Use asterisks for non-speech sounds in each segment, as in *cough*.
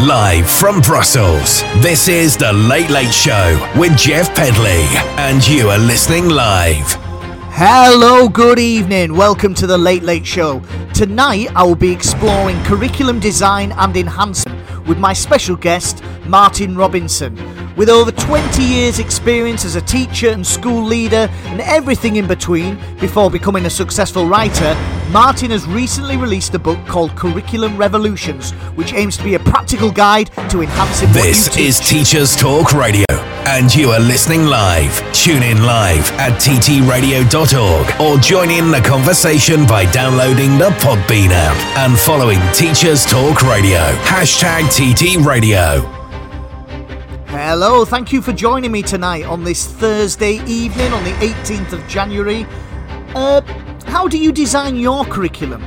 Live from Brussels, this is The Late Late Show with Jeff Pedley, and you are listening live. Hello, good evening. Welcome to The Late Late Show. Tonight I will be exploring curriculum design and enhancement with my special guest, Martin Robinson. With over 20 years' experience as a teacher and school leader and everything in between before becoming a successful writer, Martin has recently released a book called Curriculum Revolutions, which aims to be a practical guide to enhancing This is teach. Teachers Talk Radio, and you are listening live. Tune in live at ttradio.org or join in the conversation by downloading the Podbean app and following Teachers Talk Radio. Hashtag TT Radio. Hello, thank you for joining me tonight on this Thursday evening on the 18th of January. Uh, how do you design your curriculum?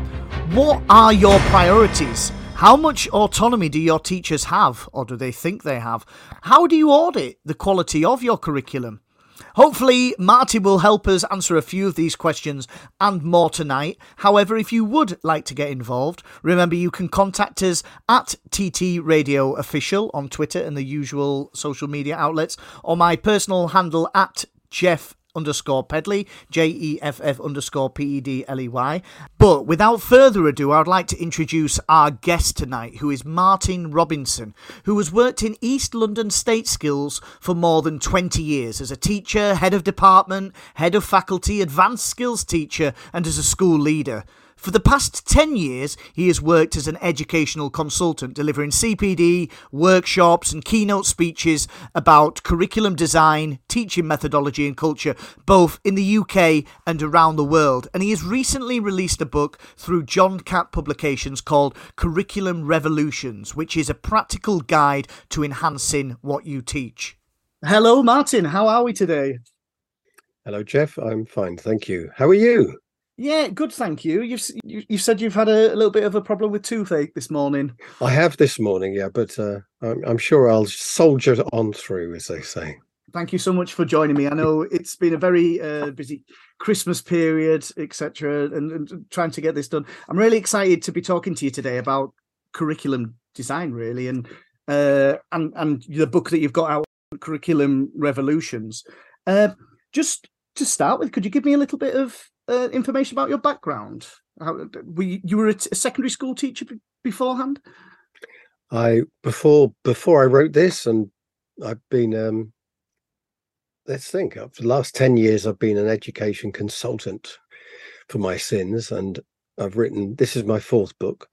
What are your priorities? How much autonomy do your teachers have, or do they think they have? How do you audit the quality of your curriculum? Hopefully, Marty will help us answer a few of these questions and more tonight. However, if you would like to get involved, remember you can contact us at TT Radio Official on Twitter and the usual social media outlets, or my personal handle at Jeff underscore Pedley, J E F F underscore P E D L E Y. But without further ado, I would like to introduce our guest tonight, who is Martin Robinson, who has worked in East London State Skills for more than 20 years as a teacher, head of department, head of faculty, advanced skills teacher, and as a school leader. For the past 10 years, he has worked as an educational consultant, delivering CPD, workshops, and keynote speeches about curriculum design, teaching methodology, and culture, both in the UK and around the world. And he has recently released a book through John Catt Publications called Curriculum Revolutions, which is a practical guide to enhancing what you teach. Hello, Martin. How are we today? Hello, Jeff. I'm fine, thank you. How are you? Yeah, good, thank you. You've you, you said you've had a, a little bit of a problem with toothache this morning. I have this morning, yeah, but uh, I'm, I'm sure I'll soldier on through, as they say. Thank you so much for joining me. I know it's been a very uh, busy Christmas period, etc., and, and trying to get this done. I'm really excited to be talking to you today about curriculum design, really, and uh, and and the book that you've got out, Curriculum Revolutions. Uh, just to start with, could you give me a little bit of uh, information about your background? How, were you, you were a, t- a secondary school teacher be- beforehand? I before before I wrote this, and I've been um, let's think. uh, For the last ten years, I've been an education consultant for my sins, and I've written. This is my fourth book.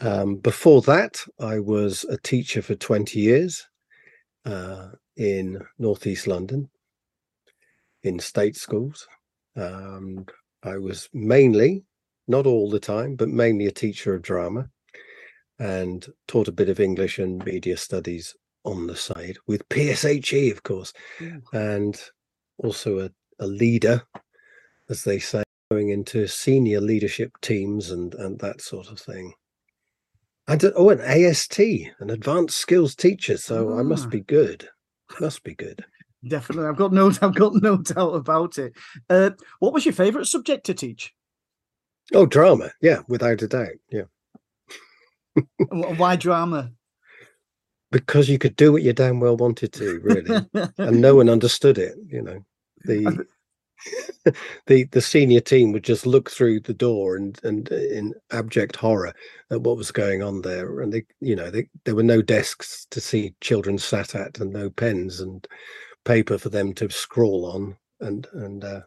Um, before that, I was a teacher for twenty years uh, in northeast London in state schools. Um, I was mainly, not all the time, but mainly a teacher of drama and taught a bit of English and media studies on the side with PSHE, of course, Yeah. and also a, a leader, as they say, going into senior leadership teams and, and that sort of thing. And a- oh, an AST, an advanced skills teacher. So I Ah. must be good. Must be good. Definitely, I've got no, *laughs* I've got no doubt about it. Uh, what was your favourite subject to teach? Oh, drama. Yeah, without a doubt. Yeah. *laughs* Why drama? Because you could do what you damn well wanted to, really. and no one understood it you know the *laughs* the the senior team would just look through the door and and uh, in abject horror at what was going on there and they you know they, there were no desks to see children sat at and no pens and paper for them to scrawl on and and uh,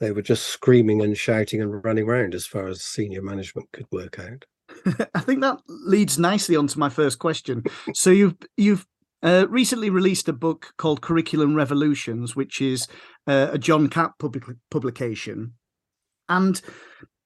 they were just screaming and shouting and running around as far as senior management could work out *laughs* I think that leads nicely onto my first question. So you've you've uh, recently released a book called Curriculum Revolutions, which is uh, a John Catt public- publication, and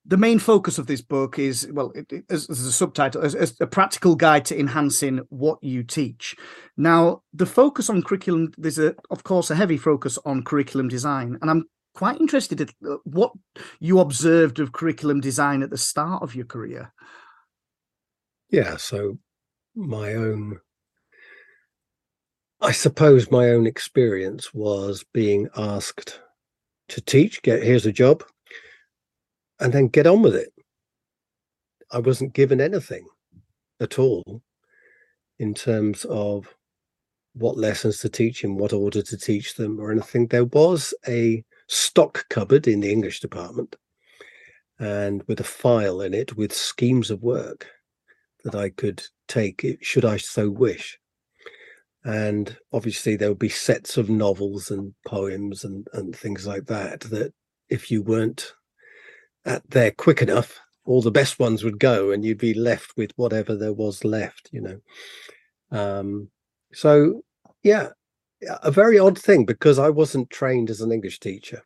the main focus of this book is well, it, it, as, as, a subtitle, as, as, a practical guide to enhancing what you teach. Now, the focus on curriculum, there's a, of course, a heavy focus on curriculum design, and I'm quite interested in uh, what you observed of curriculum design at the start of your career. Yeah, so my own, I suppose, my own experience was being asked to teach. Get here's a job and then get on with it. I wasn't given anything at all in terms of what lessons to teach in what order to teach them or anything. There was a stock cupboard in the English department and with a file in it with schemes of work that I could take should I so wish. And obviously there would be sets of novels and poems and, and things like that that if you weren't at there quick enough, all the best ones would go, and you'd be left with whatever there was left. You know. Um, so yeah, a very odd thing because I wasn't trained as an English teacher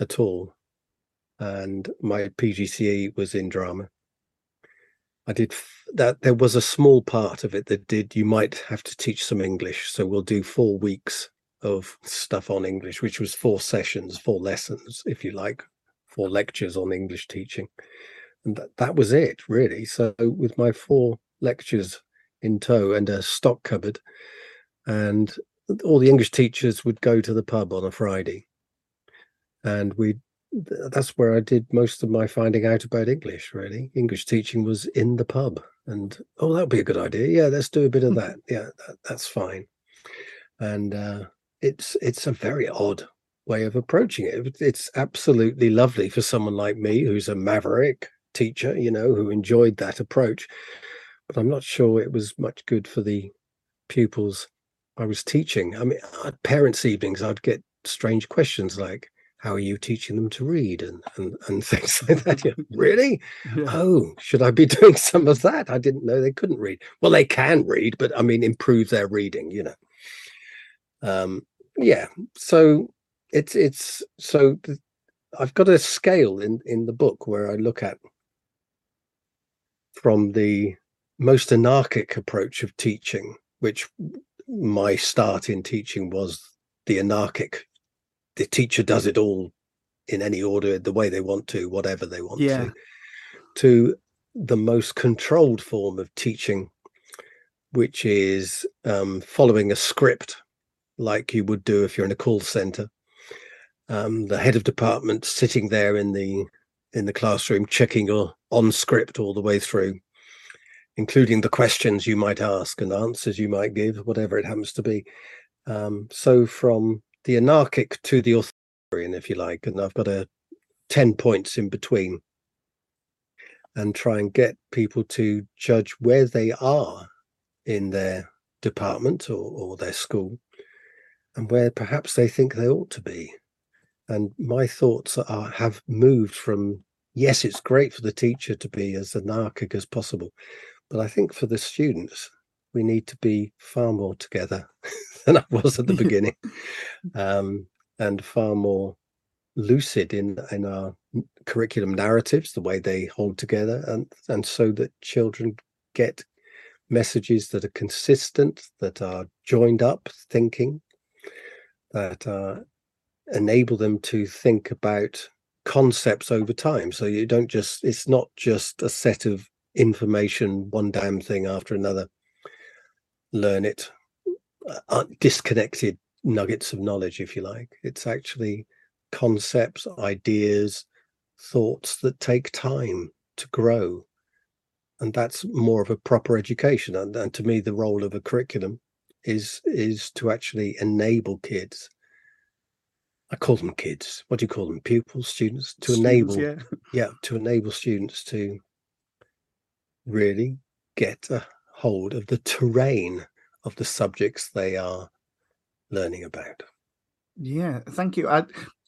at all, and my PGCE was in drama. I did that. There was a small part of it that did. You might have to teach some English, so we'll do four weeks of stuff on English, which was four sessions, four lessons, if you like, four lectures on English teaching. And that, that was it, really. So, with my four lectures in tow and a stock cupboard, and all the English teachers would go to the pub on a Friday. And we that's where I did most of my finding out about English, really. English teaching was in the pub. And oh, that would be a good idea. Yeah, let's do a bit of that. Yeah, that, that's fine. And uh, it's it's a very odd way of approaching it. It's absolutely lovely for someone like me who's a maverick teacher, you know, who enjoyed that approach. But I'm not sure it was much good for the pupils I was teaching. I mean, at parents' evenings, I'd get strange questions like, how are you teaching them to read and and, and *laughs* things like that yeah, *laughs* really yeah. oh should i be *laughs* doing some of that i didn't know they couldn't read well they can read but i mean improve their reading you know um yeah so it's it's so I've got a scale in in the book where I look at from the most anarchic approach of teaching, which my start in teaching was the anarchic. The teacher does it all in any order, the way they want to, whatever they want yeah. to, to the most controlled form of teaching, which is um, following a script like you would do if you're in a call center um, the head of department sitting there in the in the classroom checking on script all the way through including the questions you might ask and answers you might give whatever it happens to be. Um, so from the anarchic to the authoritarian if you like and i've got a 10 points in between and try and get people to judge where they are in their department or, or their school and where perhaps they think they ought to be and my thoughts are have moved from yes it's great for the teacher to be as anarchic as possible but i think for the students we need to be far more together *laughs* than i was at the *laughs* beginning um, and far more lucid in in our curriculum narratives the way they hold together and and so that children get messages that are consistent that are joined up thinking that are enable them to think about concepts over time. So you don't just, it's not just a set of information, one damn thing after another. Learn it, uh, uh, disconnected nuggets of knowledge, if you like. It's actually concepts, ideas, thoughts that take time to grow. And that's more of a proper education. And, and to me, the role of a curriculum is is to actually enable kids I call them kids. What do you call them? Pupils, students, to students, enable, yeah. *laughs* yeah, to enable students to really get a hold of the terrain of the subjects they are learning about. Yeah, thank you. I,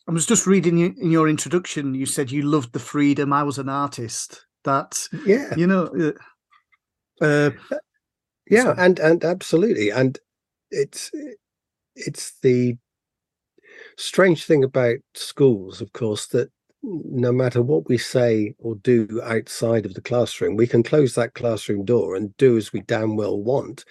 I was just reading you, in your introduction. You said you loved the freedom. I was an artist. That yeah, you know, uh, uh, yeah, so. and and absolutely, and it's it's the strange thing about schools, of course, that no matter what we say or do outside of the classroom, we can close that classroom door and do as we damn well want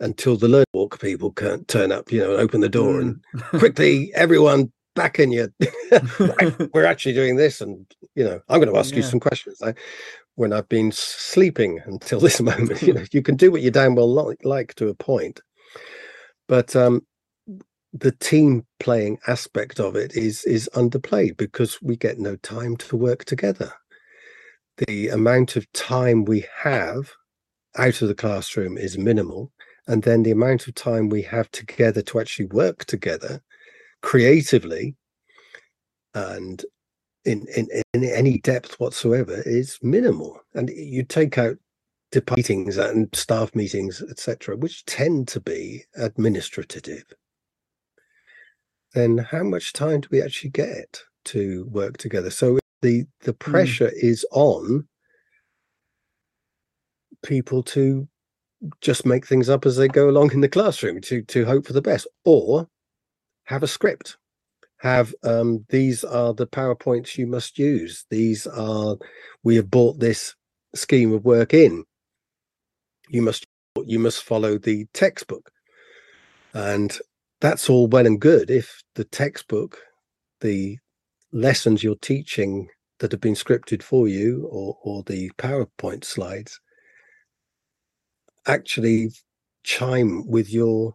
until the learn walk people can't turn up, you know, and open the door mm. and *laughs* quickly everyone back in you. *laughs* *laughs* We're actually doing this, and you know, I'm going to ask yeah. you some questions. I, when I've been sleeping until this moment, you know, you can do what you damn well like, like to a point, but um, the team playing aspect of it is is underplayed because we get no time to work together. The amount of time we have out of the classroom is minimal, and then the amount of time we have together to actually work together creatively and in, in in any depth whatsoever is minimal and you take out meetings and staff meetings etc which tend to be administrative then how much time do we actually get to work together? So the the hmm. pressure mm. is on people to just make things up as they go along in the classroom to to hope for the best or have a script have um, these are the powerpoints you must use these are we have bought this scheme of work in you must you must follow the textbook and that's all well and good if the textbook, the lessons you're teaching that have been scripted for you, or, or the PowerPoint slides actually chime with your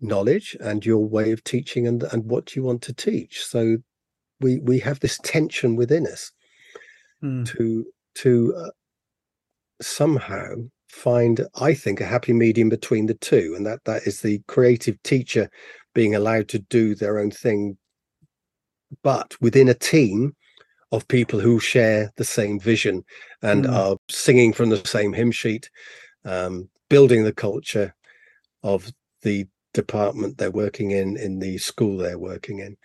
knowledge and your way of teaching and, and what you want to teach. So we we have this tension within us mm. to to uh, somehow find, I think, a happy medium between the two, and that that is the creative teacher being allowed to do their own thing, but within a team of people who share the same vision and mm. are singing from the same hymn sheet, um, building the culture of the department they're working in, in the school they're working in,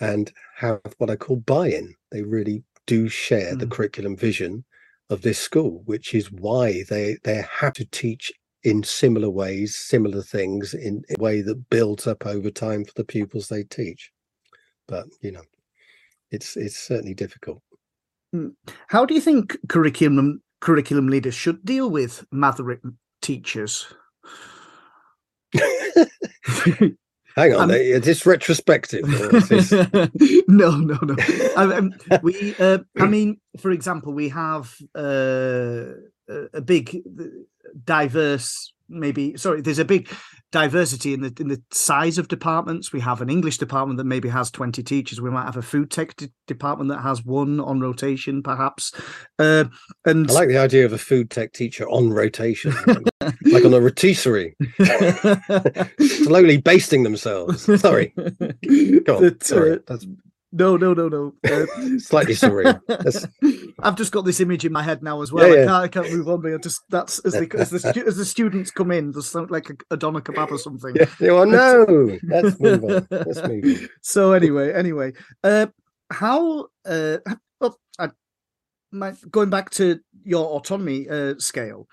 and have what I call buy-in. They really do share mm. the curriculum vision of this school, which is why they they have to teach in similar ways, similar things in, a way that builds up over time for the pupils they teach. But you know, it's it's certainly difficult. Hmm. How do you think curriculum curriculum leaders should deal with maverick teachers? *laughs* *laughs* Hang on, um, is this retrospective? *laughs* This... no, no, no. um, we, uh, I mean, for example, we have uh, a big, diverse maybe sorry there's a big diversity in the in the size of departments. We have an english department that maybe has 20 teachers. We might have a food tech de- department that has one on rotation perhaps. Uh, and i like the idea of a food tech teacher on rotation *laughs* like on a rotisserie *laughs* slowly basting themselves sorry go on. Sorry. That's no, no, no, no. Uh, *laughs* Slightly surreal. *laughs* I've just got this image in my head now as well. Yeah, yeah. I, can't, I, can't, move on. But I just that's as the as the, as the students come in, there's something like a, a doner kebab or something. Yeah. Oh no, let's move on. Let's move on. So anyway, anyway, uh, how uh, well, I, my, going back to your autonomy uh, scale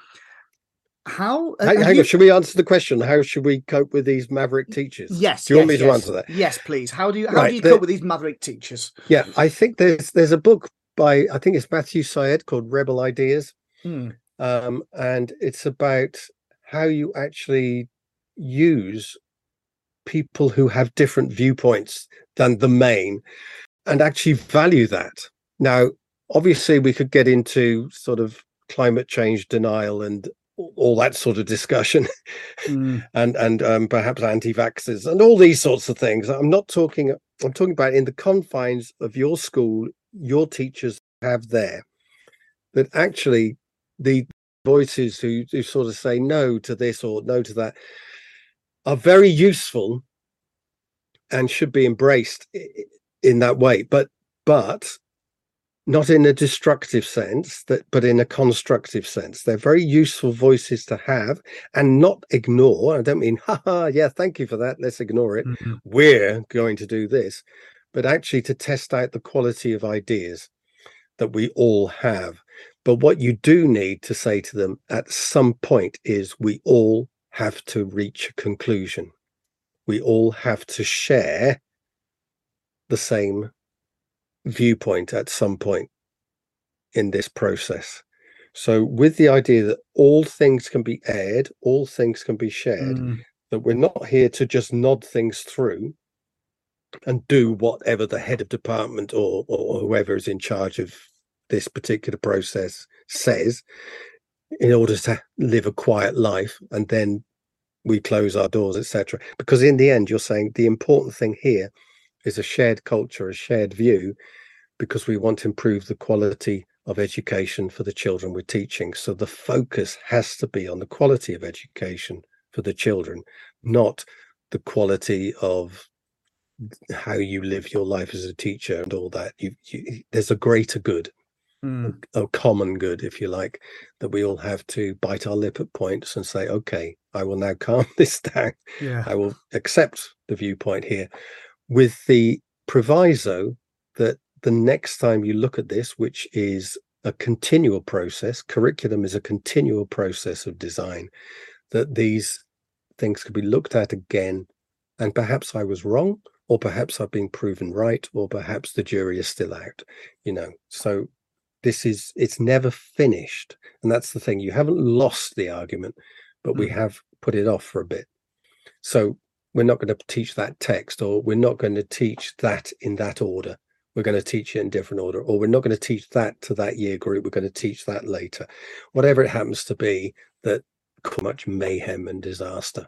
how uh, hang, hang you... on, should we answer the question how should we cope with these maverick teachers? yes do you yes, want me yes. to answer that? Yes please. How do you how right, do you cope with these maverick teachers? Yeah i think there's there's a book by i think it's matthew syed called rebel ideas. Hmm. um, and it's about how you actually use people who have different viewpoints than the main and actually value that. Now obviously we could get into sort of climate change denial and all that sort of discussion mm. *laughs* and and um, perhaps anti-vaxxers and all these sorts of things. I'm not talking i'm talking about in the confines of your school your teachers have there. That actually the voices who, who sort of say no to this or no to that are very useful and should be embraced in that way. But but not in a destructive sense that but in a constructive sense. They're very useful voices to have and not ignore i don't mean haha yeah thank you for that let's ignore it. Mm-hmm. we're going to do this but actually to test out the quality of ideas that we all have. But what you do need to say to them at some point is we all have to reach a conclusion. We all have to share the same viewpoint at some point in this process. So, with the idea that all things can be aired, all things can be shared, mm. that we're not here to just nod things through and do whatever the head of department or, or whoever is in charge of this particular process says in order to live a quiet life and then we close our doors etc because in the end you're saying the important thing here is a shared culture a shared view because we want to improve the quality of education for the children we're teaching. So the focus has to be on the quality of education for the children not the quality of how you live your life as a teacher and all that. You, you there's a greater good mm. a, a, common good if you like that we all have to bite our lip at points and say okay i will now *laughs* calm this down. Yeah. I will accept the viewpoint here with the proviso that the next time you look at this which is a continual process curriculum is a continual process of design that these things could be looked at again and perhaps i was wrong or perhaps I've been proven right, or perhaps the jury is still out, you know. So this is it's never finished. And that's the thing. You haven't lost the argument, but mm. we have put it off for a bit. So we're not going to teach that text, or we're not going to teach that in that order. We're going to teach it in different order, or we're not going to teach that to that year group. We're going to teach that later. Whatever it happens to be, that much mayhem and disaster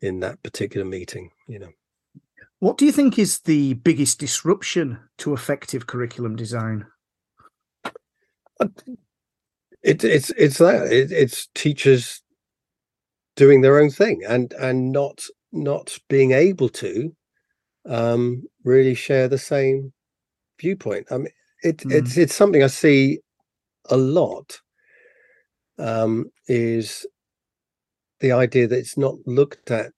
in that particular meeting, you know. What do you think is the biggest disruption to effective curriculum design? It, it's it's that it, it's teachers doing their own thing and and not not being able to um, really share the same viewpoint. I mean, it, mm. it's it's something I see a lot. Um, is the idea that it's not looked at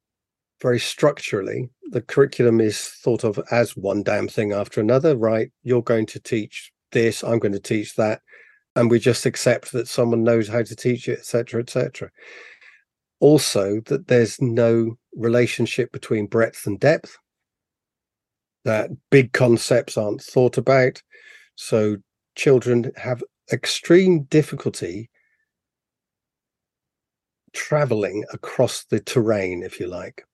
very structurally. The curriculum is thought of as one damn thing after another, right? You're going to teach this, I'm going to teach that, and we just accept that someone knows how to teach it, etc., etc. Also, that there's no relationship between breadth and depth. That big concepts aren't thought about, so children have extreme difficulty traveling across the terrain, if you like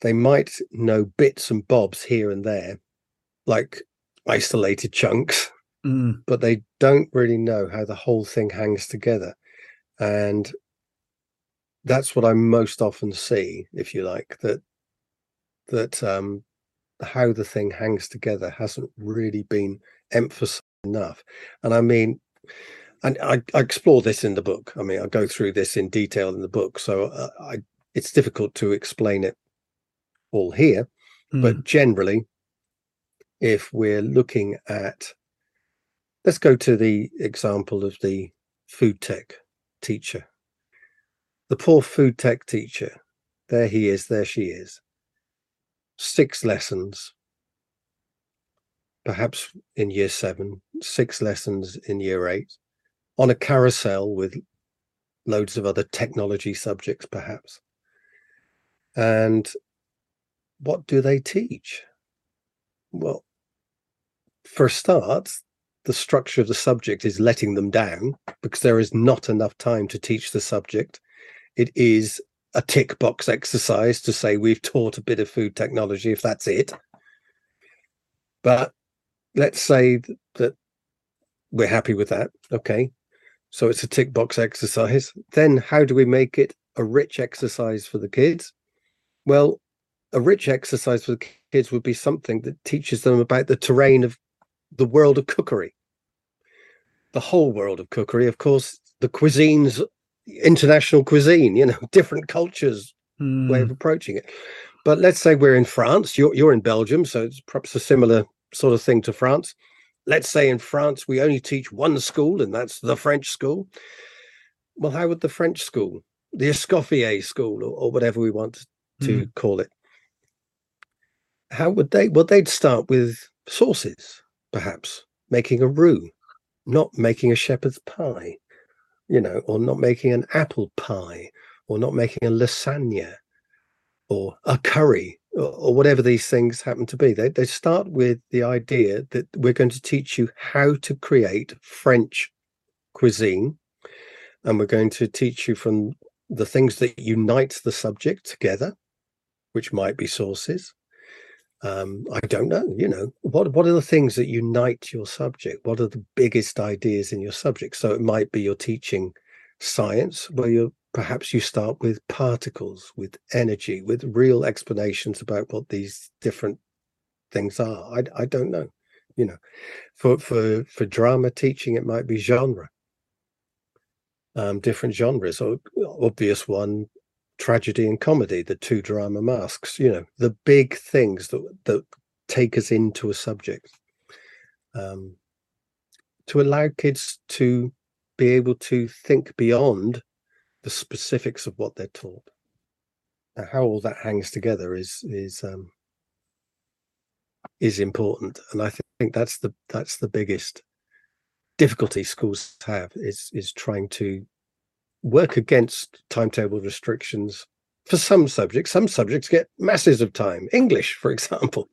they might know bits and bobs here and there, like isolated chunks, mm. but they don't really know how the whole thing hangs together. And that's what I most often see, if you like, that that um, how the thing hangs together hasn't really been emphasized enough. And I mean, and I, I, explore this in the book. I mean, I go through this in detail in the book, so uh, I, it's difficult to explain it all here, mm. but generally, if we're looking at, let's go to the example of the food tech teacher. The poor food tech teacher, there he is, there she is. Six lessons, perhaps in year seven, six lessons in year eight, on a carousel with loads of other technology subjects, perhaps. And what do they teach? Well, for a start, the structure of the subject is letting them down because there is not enough time to teach the subject. It is a tick box exercise to say we've taught a bit of food technology, if that's it. But let's say that we're happy with that. Okay. So it's a tick box exercise. Then how do we make it a rich exercise for the kids? Well, a rich exercise for the kids would be something that teaches them about the terrain of the world of cookery the whole world of cookery of course the cuisines international cuisine you know *laughs* different cultures mm. way of approaching it but let's say we're in france you're, you're in belgium so it's perhaps a similar sort of thing to france let's say in france we only teach one school and that's the french school well how would the french school the escoffier school or, or whatever we want to mm. call it how would they? Well, they'd start with sauces, perhaps making a roux, not making a shepherd's pie, you know, or not making an apple pie, or not making a lasagna, or a curry, or, or whatever these things happen to be. They, they start with the idea that we're going to teach you how to create French cuisine. And we're going to teach you from the things that unite the subject together, which might be sauces. Um, I don't know, you know, what what are the things that unite your subject? What are the biggest ideas in your subject? So it might be you're teaching science where you're perhaps you start with particles, with energy, with real explanations about what these different things are. I, I don't know. You know, for for for drama teaching, it might be genre, um, different genres. Or obvious one, tragedy and comedy, the two drama masks. You know, the big things that that take us into a subject. Um, to allow kids to be able to think beyond the specifics of what they're taught. Now, how all that hangs together is is um, is important, and I think that's the that's the biggest difficulty schools have is is trying to work against timetable restrictions for some subjects. Some subjects get masses of time. English, for *laughs* example,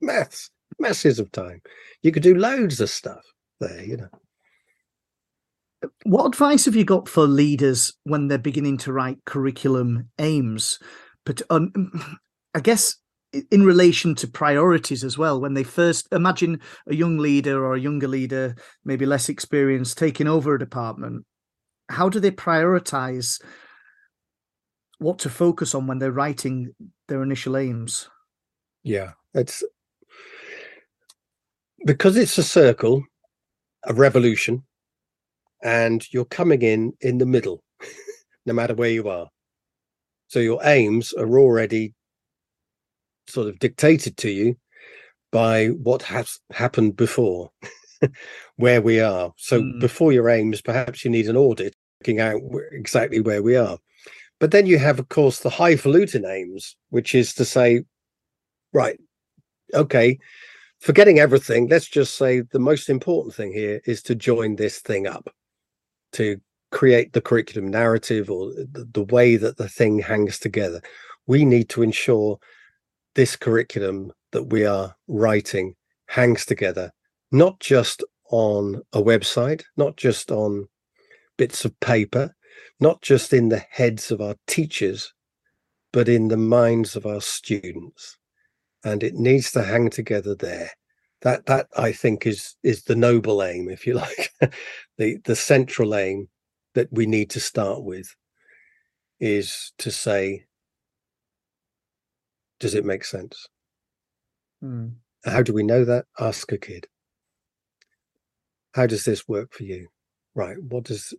maths, masses of time. You could do loads of stuff there, you know. What advice have you got for leaders when they're beginning to write curriculum aims? But um, *clears throat* I guess in relation to priorities as well, when they first imagine a young leader or a younger leader, maybe less experienced, taking over a department, how do they prioritize what to focus on when they're writing their initial aims? Yeah, it's because it's a circle, a revolution and you're coming in in the middle, *laughs* no matter where you are. So your aims are already sort of dictated to you by what has happened before, *laughs* where we are. So mm. before your aims, perhaps you need an audit looking out exactly where we are. But then you have, of course, the highfalutin aims, which is to say, right, okay, forgetting everything, let's just say the most important thing here is to join this thing up to create the curriculum narrative or the, the way that the thing hangs together. We need to ensure this curriculum that we are writing hangs together, not just on a website, not just on bits of paper, not just in the heads of our teachers, but in the minds of our students. And it needs to hang together there that that I think is is the noble aim, if you *laughs* like, the the central aim that we need to start with is to say, does it make sense? Mm. How do we know that? Ask a kid. How does this work for you? Right. What does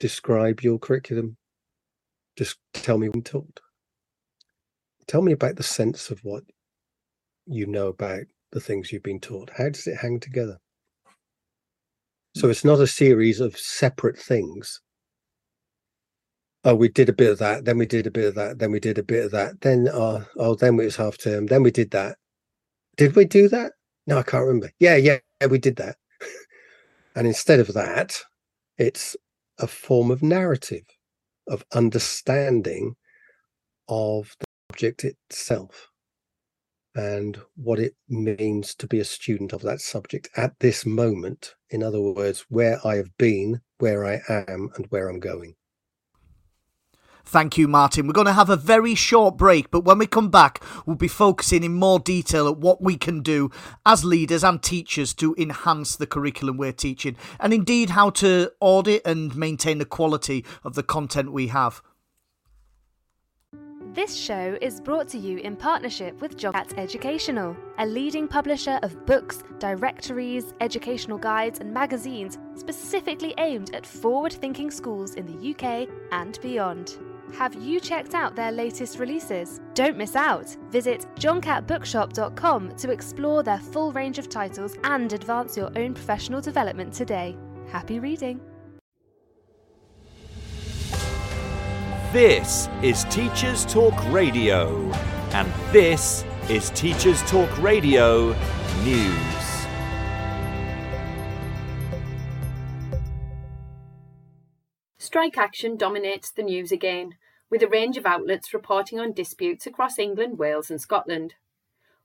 describe your curriculum? Just tell me when taught. Tell me about the sense of what you know about the things you've been taught? How does it hang together? So it's not a series of separate things. Oh, we did a bit of that, then we did a bit of that, then we did a bit of that, then oh, oh, then it was half term, then we did that. Did we do that? No, I can't remember. Yeah, yeah we did that. *laughs* and instead of that, it's a form of narrative, of understanding of the object itself and what it means to be a student of that subject at this moment. In other words, where I have been, where I am, and where I'm going. Thank you, Martin. We're going to have a very short break, but when we come back, we'll be focusing in more detail at what we can do as leaders and teachers to enhance the curriculum we're teaching, and indeed how to audit and maintain the quality of the content we have. This show is brought to you in partnership with John Catt Educational, a leading publisher of books, directories, educational guides, and magazines specifically aimed at forward thinking schools in the UK and beyond. Have you checked out their latest releases? Don't miss out! Visit johncattbookshop.com to explore their full range of titles and advance your own professional development today. Happy reading! This is Teachers Talk Radio, and this is Teachers Talk Radio News. Strike action dominates the news again. with a range of outlets reporting on disputes across England, Wales, and Scotland.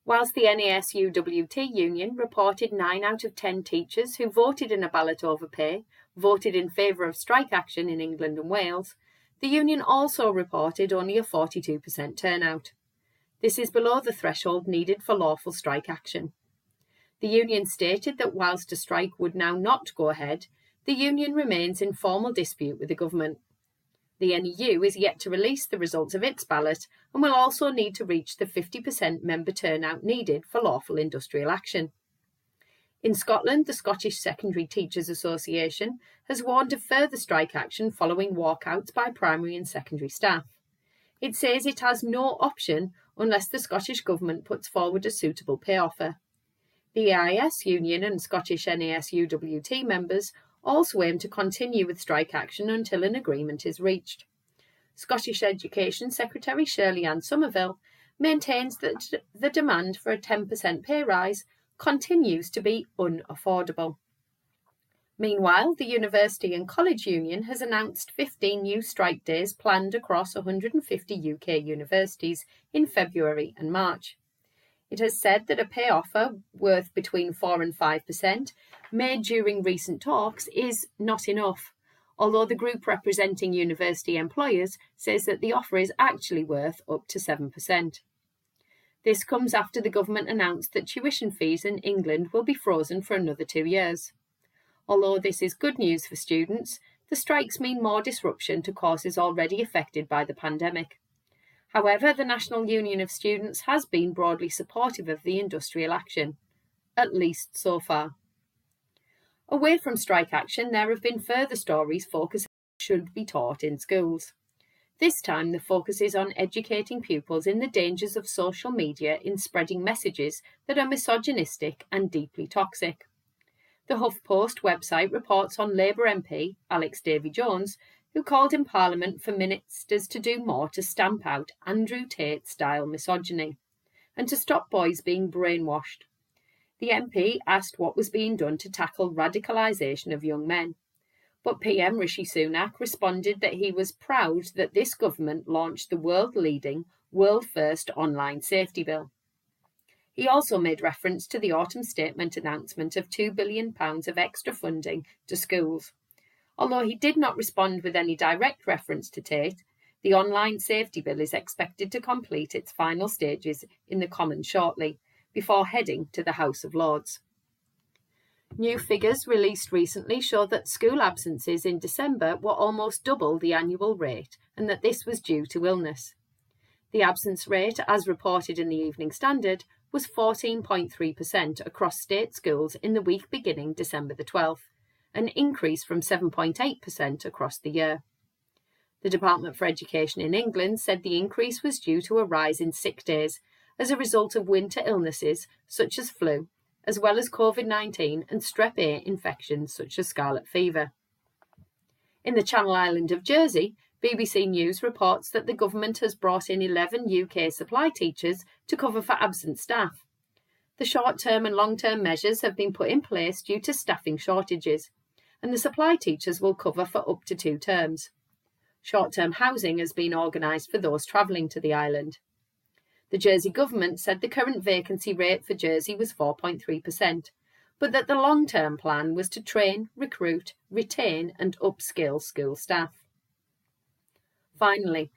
Whilst the NASUWT union reported 9 out of 10 teachers who voted in a ballot over pay voted in favour of strike action in England and Wales, the union also reported only a 42% turnout. This is below the threshold needed for lawful strike action. The union stated that whilst a strike would now not go ahead, the union remains in formal dispute with the government. The NEU is yet to release the results of its ballot and will also need to reach the 50% member turnout needed for lawful industrial action. In Scotland, the Scottish Secondary Teachers Association has warned of further strike action following walkouts by primary and secondary staff. It says it has no option unless the Scottish Government puts forward a suitable pay offer. The EIS Union and Scottish NASUWT members also aim to continue with strike action until an agreement is reached. Scottish Education Secretary Shirley-Anne Somerville maintains that the demand for a 10% pay rise continues to be unaffordable. Meanwhile, the University and College Union has announced 15 new strike days planned across 150 UK universities in February and March. It has said that a pay offer worth between 4 and 5%, made during recent talks, is not enough, although the group representing university employers says that the offer is actually worth up to 7%. This comes after the government announced that tuition fees in England will be frozen for another two years. Although this is good news for students, the strikes mean more disruption to courses already affected by the pandemic. However, the National Union of Students has been broadly supportive of the industrial action, at least so far. Away from strike action, there have been further stories focusing should be taught in schools. This time, the focus is on educating pupils in the dangers of social media in spreading messages that are misogynistic and deeply toxic. The HuffPost website reports on Labour MP Alex Davies-Jones who called in Parliament for ministers to do more to stamp out Andrew Tate style misogyny and to stop boys being brainwashed. The MP asked what was being done to tackle radicalisation of young men. But PM Rishi Sunak responded that he was proud that this government launched the world leading, world first online safety bill. He also made reference to the autumn statement announcement of £2 billion of extra funding to schools. Although he did not respond with any direct reference to Tate, the online safety bill is expected to complete its final stages in the Commons shortly, before heading to the House of Lords. New figures released recently show that school absences in December were almost double the annual rate and that this was due to illness. The absence rate, as reported in the Evening Standard, was 14.3% across state schools in the week beginning December the 12th, an increase from 7.8% across the year. The Department for Education in England said the increase was due to a rise in sick days as a result of winter illnesses such as flu, as well as COVID 19 and strep A infections such as scarlet fever. In the Channel Island of Jersey, BBC News reports that the government has brought in 11 UK supply teachers to cover for absent staff. The short term and long term measures have been put in place due to staffing shortages and the supply teachers will cover for up to two terms. Short term housing has been organised for those travelling to the island. The Jersey government said the current vacancy rate for Jersey was 4.3%, but that the long term plan was to train, recruit, retain, and upskill school staff. Finally,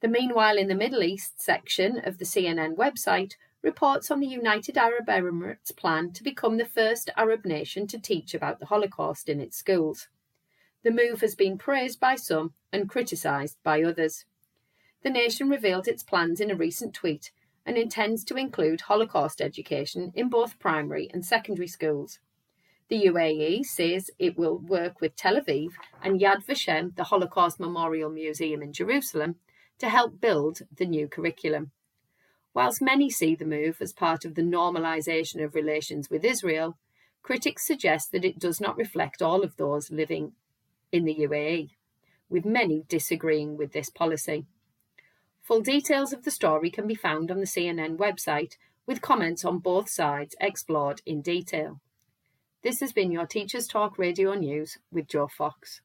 the Meanwhile in the Middle East section of the CNN website reports on the United Arab Emirates plan to become the first Arab nation to teach about the Holocaust in its schools. The move has been praised by some and criticised by others. The nation revealed its plans in a recent tweet and intends to include Holocaust education in both primary and secondary schools. The UAE says it will work with Tel Aviv and Yad Vashem, the Holocaust Memorial Museum in Jerusalem, to help build the new curriculum. Whilst many see the move as part of the normalisation of relations with Israel, critics suggest that it does not reflect all of those living in the UAE, with many disagreeing with this policy. Full details of the story can be found on the CNN website, with comments on both sides explored in detail. This has been your Teachers Talk Radio News with Joe Fox.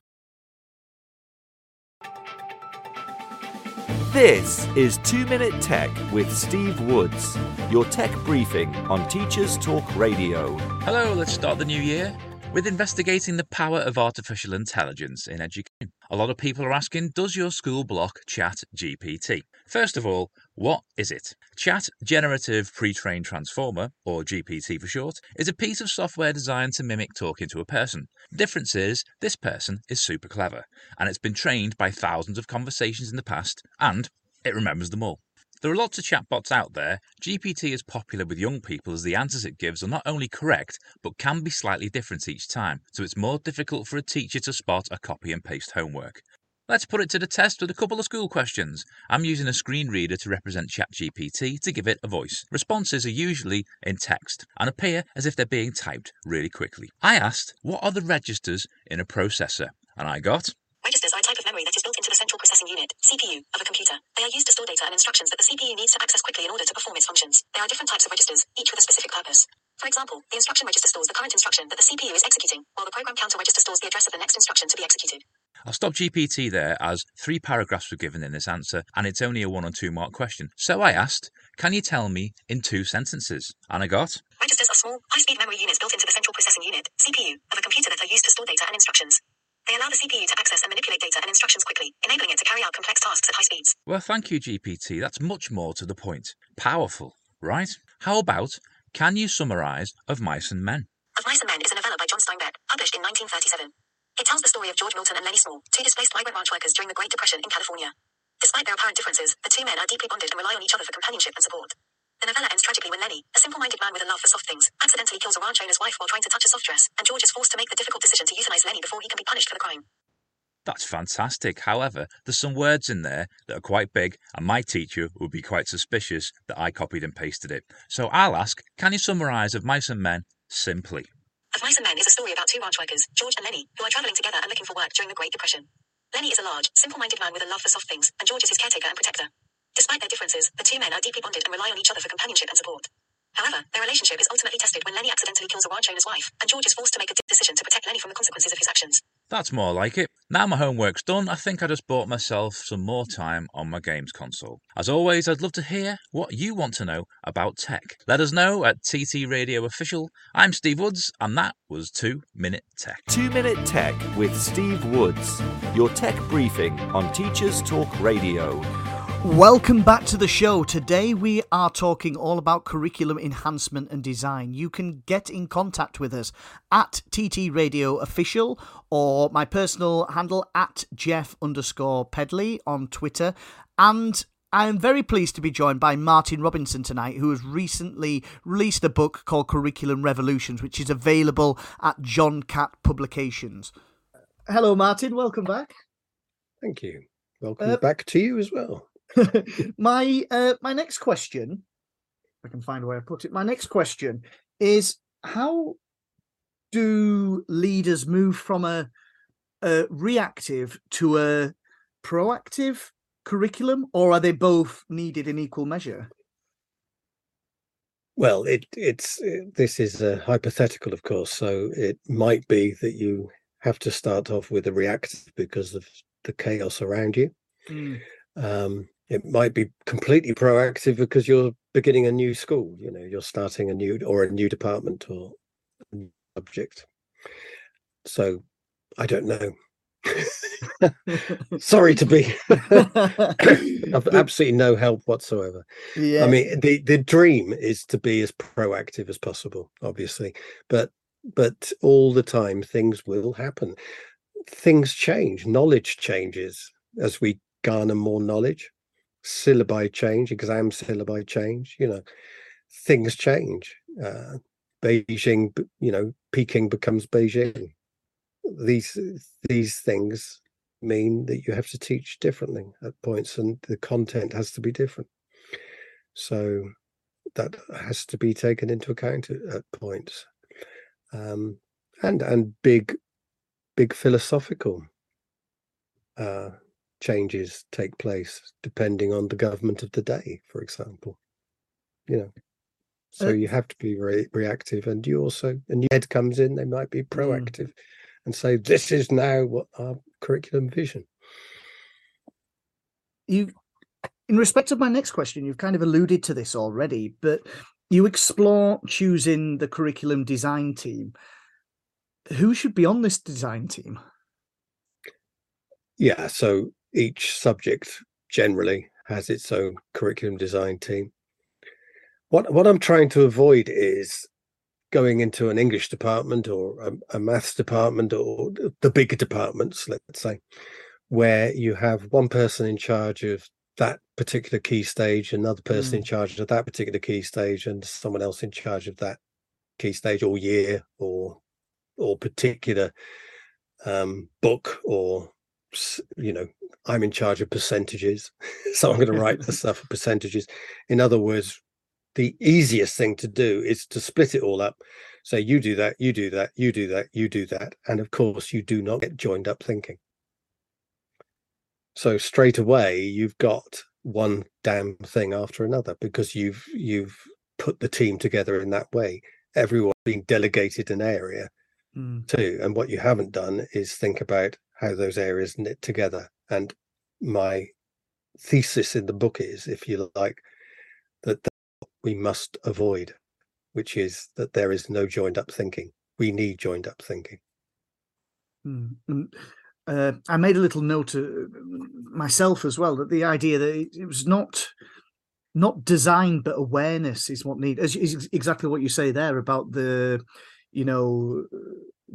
This is 2 Minute Tech with Steve Woods, your tech briefing on Teachers Talk Radio. Hello, let's start the new year with investigating the power of artificial intelligence in education. A lot of people are asking, does your school block Chat GPT? First of all, what is it? Chat Generative Pre-trained Transformer, or GPT for short, is a piece of software designed to mimic talking to a person. The difference is, this person is super clever, and it's been trained by thousands of conversations in the past, and it remembers them all. There are lots of chatbots out there. GPT is popular with young people as the answers it gives are not only correct, but can be slightly different each time, so it's more difficult for a teacher to spot a copy and paste homework. Let's put it to the test with a couple of school questions. I'm using a screen reader to represent ChatGPT to give it a voice. Responses are usually in text and appear as if they're being typed really quickly. I asked, what are the registers in a processor? And I got Registers are a type of memory that is built into the central processing unit, CPU, of a computer. They are used to store data and instructions that the CPU needs to access quickly in order to perform its functions. There are different types of registers, each with a specific purpose. For example, the instruction register stores the current instruction that the CPU is executing, while the program counter register stores the address of the next instruction to be executed. I'll stop GPT there as three paragraphs were given in this answer and it's only a one or two mark question. So I asked, can you tell me in two sentences? And I got Registers are small, high speed memory units built into the central processing unit, CPU, of a computer that are used to store data and instructions. They allow the CPU to access and manipulate data and instructions quickly, enabling it to carry out complex tasks at high speeds. Well, thank you, GPT. That's much more to the point. Powerful, right? How about Can You Summarize Of Mice and Men? Of Mice and Men is a novella by John Steinbeck, published in 1937. It tells the story of George Milton and Lenny Small, two displaced migrant ranch workers during the Great Depression in California. Despite their apparent differences, the two men are deeply bonded and rely on each other for companionship and support. The novella ends tragically when Lenny, a simple-minded man with a love for soft things, accidentally kills a ranch owner's wife while trying to touch a soft dress, and George is forced to make the difficult decision to euthanize Lenny before he can be punished for the crime. That's fantastic. However, there's some words in there that are quite big, and my teacher would be quite suspicious that I copied and pasted it. So I'll ask, can you summarise Of Mice and Men simply? Of Mice and Men is a story about two ranch workers, George and Lenny, who are traveling together and looking for work during the Great Depression. Lenny is a large, simple-minded man with a love for soft things, and George is his caretaker and protector. Despite their differences, the two men are deeply bonded and rely on each other for companionship and support. However, their relationship is ultimately tested when Lenny accidentally kills a ranch owner's wife, and George is forced to make a decision to protect Lenny from the consequences of his actions. That's more like it. Now my homework's done, I think I just bought myself some more time on my games console. As always, I'd love to hear what you want to know about tech. Let us know at TT Radio Official. I'm Steve Woods, and that was 2 Minute Tech. 2 Minute Tech with Steve Woods, your tech briefing on Teachers Talk Radio. Welcome back to the show. Today we are talking all about curriculum enhancement and design. You can get in contact with us at TT Radio Official or my personal handle at Jeff underscore Pedley on Twitter. And I am very pleased to be joined by Martin Robinson tonight, who has recently released a book called Curriculum Revolutions, which is available at John Catt Publications. Hello, Martin. Welcome back. Thank you. Welcome Uh, back to you as well. *laughs* my uh, my next question, if I can find where I put it. My next question is: How do leaders move from a, a reactive to a proactive curriculum, or are they both needed in equal measure? Well, it it's it, this is a hypothetical, of course. So it might be that you have to start off with a reactive because of the chaos around you. Um, it might be completely proactive because you're beginning a new school. You know, you're starting a new or a new department or a new subject. So I don't know. *laughs* Sorry to be. *laughs* I've absolutely no help whatsoever. yeah. I mean, the the dream is to be as proactive as possible, obviously, but but all the time things will happen. Things change, knowledge changes as we garner more knowledge. Syllabi change, exam syllabi change. You know, things change. Uh, Beijing, you know, Peking becomes Beijing. These these things mean that you have to teach differently at points, and the content has to be different. So that has to be taken into account at, at points, um, and and big, big philosophical uh, changes take place depending on the government of the day, for example. You know, so Uh, you have to be very reactive, and you also a new head comes in, they might be proactive and say, "This is now what our curriculum vision." you in respect of my next question, you've kind of alluded to this already, but you explore choosing the curriculum design team. Who should be on this design team? Yeah, so each subject generally has its own curriculum design team. What what I'm trying to avoid is going into an English department or a, a maths department or the bigger departments, let's say, where you have one person in charge of that particular key stage, another person mm. in charge of that particular key stage, and someone else in charge of that key stage all year or or particular um, book or you know i'm in charge of percentages *laughs* so i'm going to write the stuff for percentages in other words the easiest thing to do is to split it all up say you do that you do that you do that you do that and of course you do not get joined up thinking so straight away you've got one damn thing after another because you've you've put the team together in that way everyone being delegated an area mm. too and what you haven't done is think about how those areas knit together. And my thesis in the book is, if you like, that we must avoid, which is that there is no joined up thinking. We need joined up thinking. Mm. Uh, I made a little note uh, myself as well that the idea that it was not not design but awareness is what need is, is exactly what you say there about the you know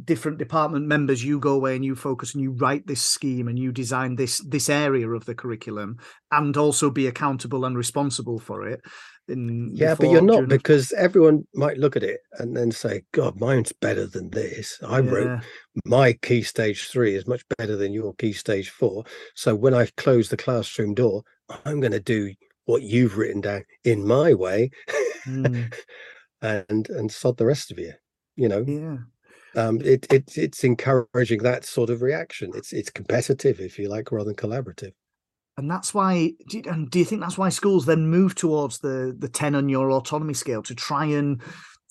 different department members you go away and you focus and you write this scheme and you design this this area of the curriculum and also be accountable and responsible for it in, yeah but you're not because everyone might look at it and then say god mine's better than this i yeah. wrote my key stage three is much better than your key stage four so when i close the classroom door i'm going to do what you've written down in my way mm. *laughs* and and sod the rest of you you know yeah um, it, it it's encouraging that sort of reaction. It's it's competitive, if you like, rather than collaborative. And that's why. Do you, and do you think that's why schools then move towards the the ten on your autonomy scale to try and?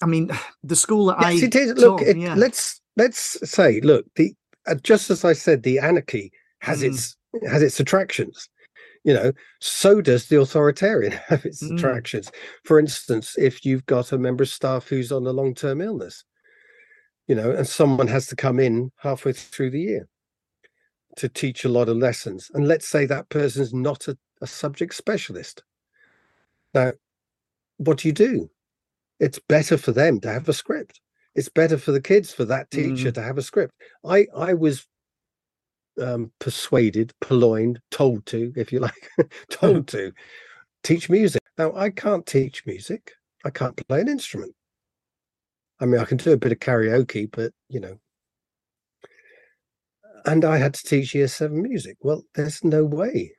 I mean, *sighs* the school that yes, I it is. Look, it, yeah. let's let's say, look, the uh, just as I said, the anarchy has mm. its has its attractions you know so does the authoritarian *laughs* have its mm. attractions for instance if you've got a member of staff who's on a long-term illness you know, and someone has to come in halfway through the year to teach a lot of lessons. And let's say that person's not a, a subject specialist. Now, what do you do? It's better for them to have a script. It's better for the kids for that teacher mm. to have a script. I I was um, persuaded, purloined, told to, if you like, *laughs* told to teach music. Now I can't teach music. I can't play an instrument. I mean, I can do a bit of karaoke, but you know. And I had to teach year seven music. Well, there's no way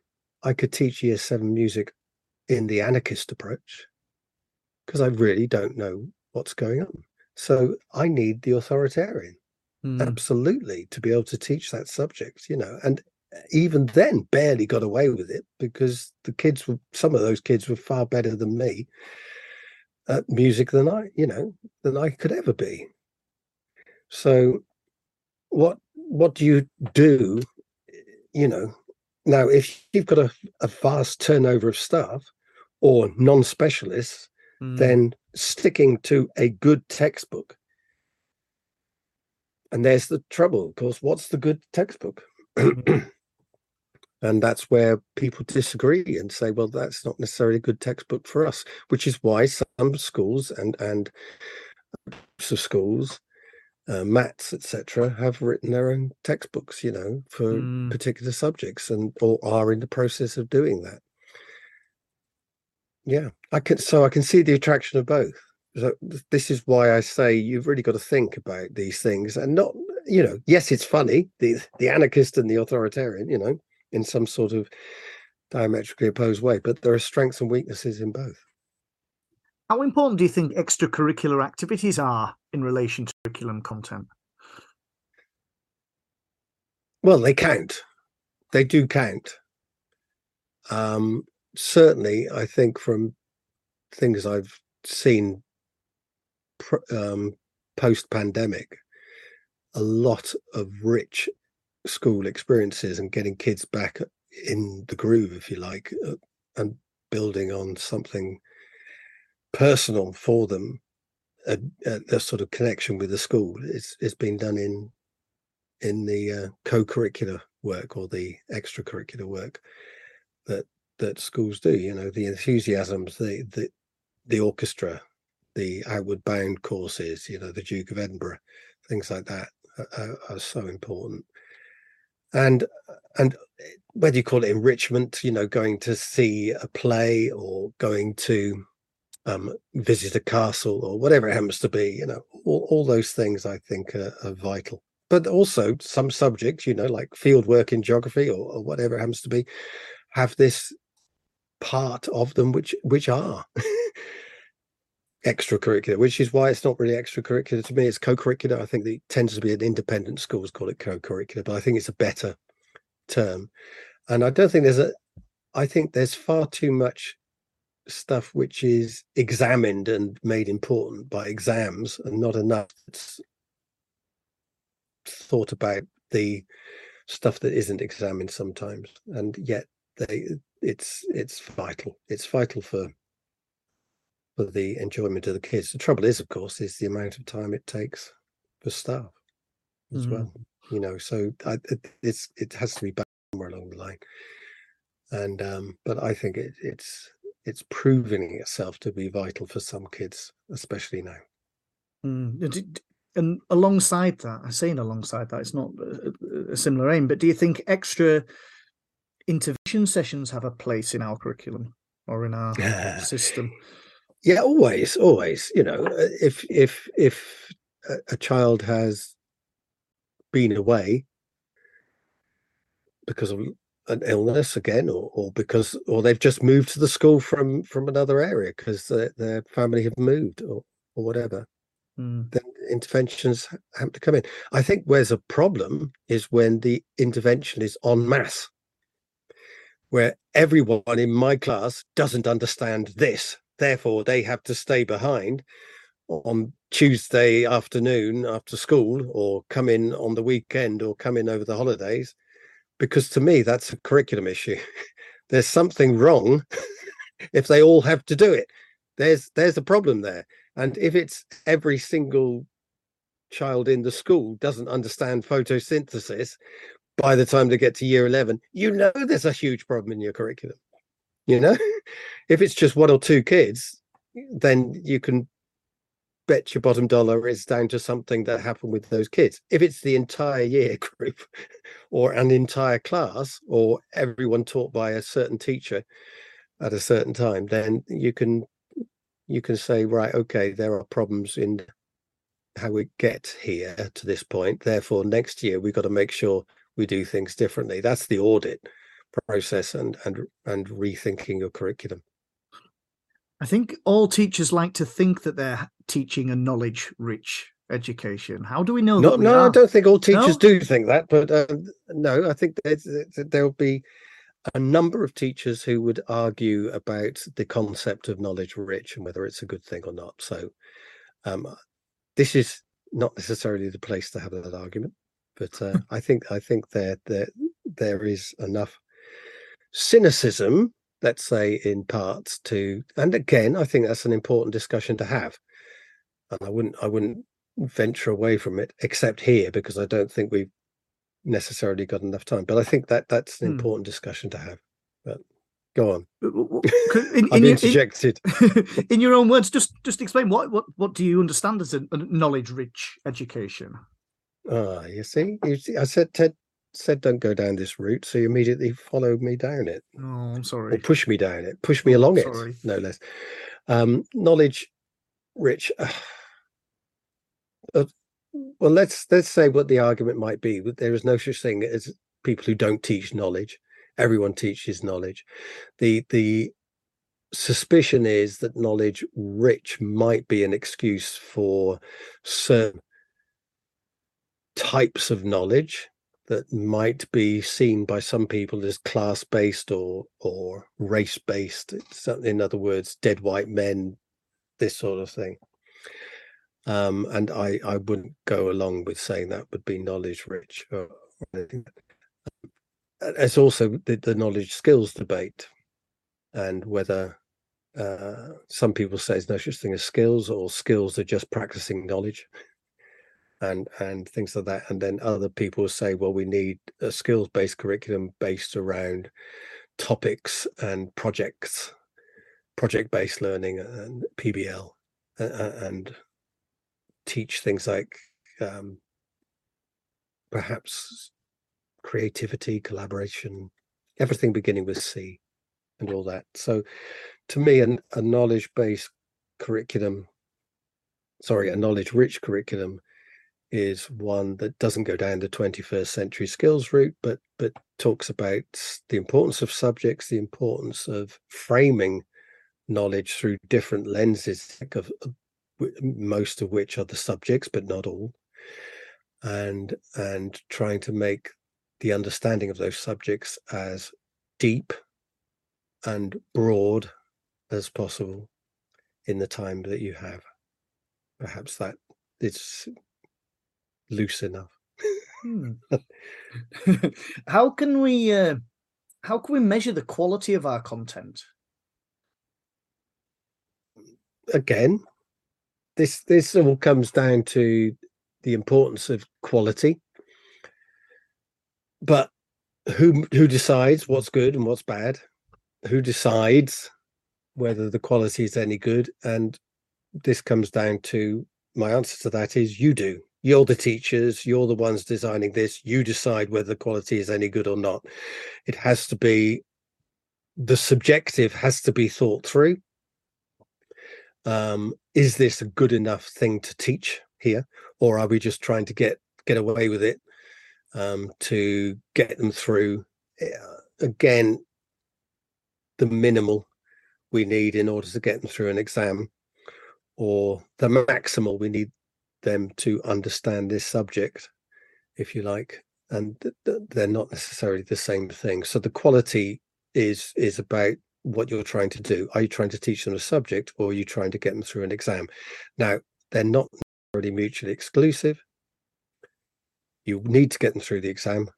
I could teach year seven music in the anarchist approach because I really don't know what's going on. So I need the authoritarian, mm. absolutely, to be able to teach that subject, you know. And even then, barely got away with it because the kids were, some of those kids were far better than me at music than I, you know, than I could ever be. So, what what do you do? You know, now if you've got a, a vast turnover of staff or non-specialists, mm. then sticking to a good textbook. And there's the trouble, of course. What's the good textbook? *clears throat* And that's where people disagree and say well that's not necessarily a good textbook for us which is why some schools and and of schools uh, mats etc have written their own textbooks you know for mm. particular subjects and or are in the process of doing that yeah i can so i can see the attraction of both so this is why i say you've really got to think about these things and not you know yes it's funny the the anarchist and the authoritarian you know in some sort of diametrically opposed way, but there are strengths and weaknesses in both. How important do you think extracurricular activities are in relation to curriculum content? Well, they count. They do count. Um, certainly, I think from things I've seen um, post pandemic, a lot of rich school experiences and getting kids back in the groove, if you like, uh, and building on something personal for them, a, a, sort of connection with the school. It's it's been done in in the uh, co-curricular work or the extracurricular work that that schools do. You know, the enthusiasms, the the the orchestra, the outward bound courses. You know, the Duke of Edinburgh, things like that are, are so important. And and whether you call it enrichment, you know, going to see a play or going to um, visit a castle or whatever it happens to be, you know, all, all those things I think are, are, vital. But also some subjects, you know, like field work in geography or, or whatever it happens to be, have this part of them which which are *laughs* extracurricular, which is why it's not really extracurricular to me. It's co-curricular. I think it tends to be an independent schools call it co-curricular, but I think it's a better term. And I don't think there's a I think there's far too much stuff which is examined and made important by exams and not enough thought about the stuff that isn't examined sometimes and yet they it's it's vital it's vital for for the enjoyment of the kids the trouble is of course is the amount of time it takes for staff as mm-hmm. well you know so I, it, it's it has to be back somewhere along the line and um but i think it, it's it's proving itself to be vital for some kids, especially now. Mm. And alongside that, I'm saying alongside that, it's not a, a similar aim, but do you think extra intervention sessions have a place in our curriculum or in our *laughs* system? Yeah, always, always. You know, uh, if if if a child has been away because of an illness again or, or because or they've just moved to the school from from another area because their, their family have moved or, or whatever mm. then interventions have to come in i think where's a problem is when the intervention is en masse where everyone in my class doesn't understand this therefore they have to stay behind on tuesday afternoon after school or come in on the weekend or come in over the holidays because to me that's a curriculum issue. *laughs* There's something wrong *laughs* if they all have to do it. There's there's a problem there. And if it's every single child in the school doesn't understand photosynthesis by the time they get to year 11 you know there's a huge problem in your curriculum you know *laughs* if it's just one or two kids then you can bet your bottom dollar it's down to something that happened with those kids. If it's the entire year *laughs* group or an entire class or everyone taught by a certain teacher at a certain time, then you can you can say, right, okay, there are problems in how we get here to this point. Therefore, next year we've got to make sure we do things differently. That's the audit process and and and rethinking your curriculum. I think all teachers like to think that they're teaching a knowledge rich education. How do we know no, that? no, are? I don't think all teachers no? do think that, but uh, no, I think there'll be a number of teachers who would argue about the concept of knowledge rich and whether it's a good thing or not. So, um, this is not necessarily the place to have that argument, but uh, *laughs* I think I think there there there is enough cynicism let's say in parts to and again i think that's an important discussion to have. And i wouldn't i wouldn't venture away from it except here because i don't think we've necessarily got enough time but i think that that's an hmm. important discussion to have but go on. In, *laughs* in, interjected in, *laughs* in, your own words just just explain what what what do you understand as a, knowledge rich education? Ah you see you see i said ted said don't go down this route, so you immediately followed me down it. Oh, I'm sorry. Or push me down it, push me oh, along it, no less. Um, knowledge rich. Uh, uh, well, let's let's say what the argument might be. There is no such thing as people who don't teach knowledge. Everyone teaches knowledge. The the suspicion is that knowledge rich might be an excuse for certain types of knowledge that might be seen by some people as class based or or race based in other words dead white men this sort of thing. Um, and i i wouldn't go along with saying that would be knowledge rich or, anything. It's also the, the, knowledge skills debate and whether uh, some people say there's no such thing as skills or skills are just practicing knowledge and and things like that and then other people say well we need a skills based curriculum based around topics and projects project based learning and pbl and teach things like um, perhaps creativity collaboration everything beginning with c and all that. So to me an, a knowledge based curriculum sorry a knowledge rich curriculum is one that doesn't go down the 21st century skills route but but talks about the importance of subjects the importance of framing knowledge through different lenses of, most of which are the subjects but not all. And and trying to make the understanding of those subjects as deep and broad as possible in the time that you have. Perhaps that is loose enough. Hmm. *laughs* how can we uh, how can we measure the quality of our content? Again, this this all comes down to the importance of quality. But who who decides what's good and what's bad? Who decides whether the quality is any good? And this comes down to my answer to that is you do you're the teachers you're the ones designing this you decide whether the quality is any good or not. It has to be the subjective has to be thought through. Um, is this a good enough thing to teach here or are we just trying to get get away with it um, to get them through uh, again the minimal we need in order to get them through an exam or the maximal we need them to understand this subject, if you like, and th- th- they're not necessarily the same thing. So the quality is is about what you're trying to do. Are you trying to teach them a subject, or are you trying to get them through an exam? Now they're not necessarily mutually exclusive. You need to get them through the exam.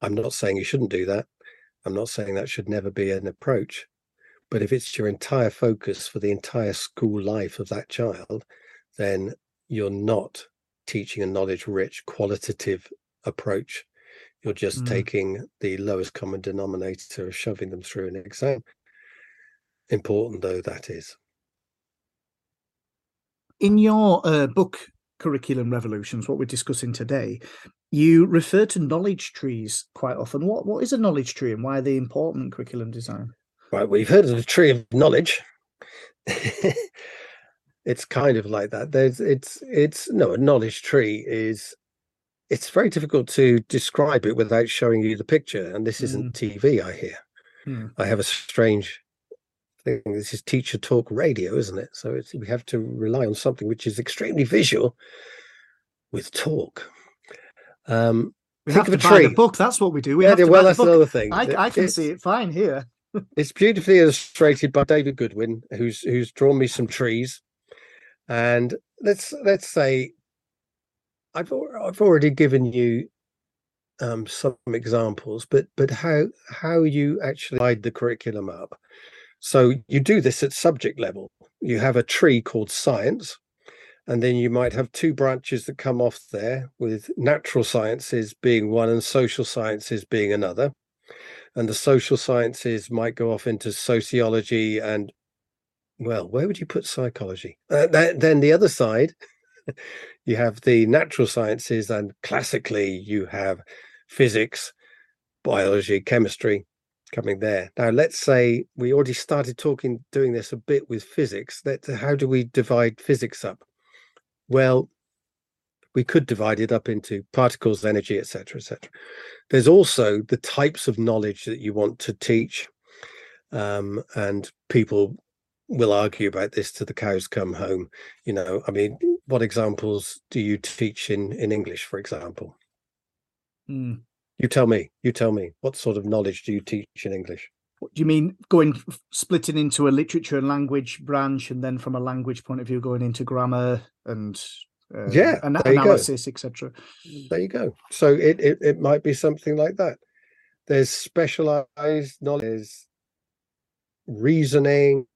I'm not saying you shouldn't do that. I'm not saying that should never be an approach. But if it's your entire focus for the entire school life of that child, then you're not teaching a knowledge rich qualitative approach. You're just mm. taking the lowest common denominator shoving them through an exam. Important though that is. In your uh, book curriculum revolutions what we're discussing today you refer to knowledge trees quite often. What what is a knowledge tree and why are they important in curriculum design? Right we've heard of the tree of knowledge *laughs* it's kind of like that. There's it's it's no a knowledge tree is it's very difficult to describe it without showing you the picture and this isn't mm. tv i hear. Mm. i have a strange thing this is teacher talk radio isn't it? So it's we have to rely on something which is extremely visual with talk. Um we think have to buy the book that's what we do. We yeah, have to well that's another thing. I, I can see it fine here. *laughs* it's beautifully illustrated by david goodwin who's who's drawn me some trees and let's let's say I've I've already given you um, some examples, but but how how you actually divide the curriculum up. So you do this at subject level. You have a tree called science, and then you might have two branches that come off there, with natural sciences being one and social sciences being another. And the social sciences might go off into sociology and well, where would you put psychology? Uh, then the other side, *laughs* you have the natural sciences, and classically, you have physics, biology, chemistry coming there. Now, let's say we already started talking, doing this a bit with physics. That how do we divide physics up? Well, we could divide it up into particles, energy, etc., etc. There's also the types of knowledge that you want to teach, um, and people will argue about this till the cows come home. You know, I mean, what examples do you teach in in English, for example? Mm. You tell me. You tell me. What sort of knowledge do you teach in English? What do you mean going splitting into a literature and language branch, and then from a language point of view, going into grammar and uh, yeah, an- analysis, etc. There you go. So it, it it might be something like that. There's specialized knowledge reasoning.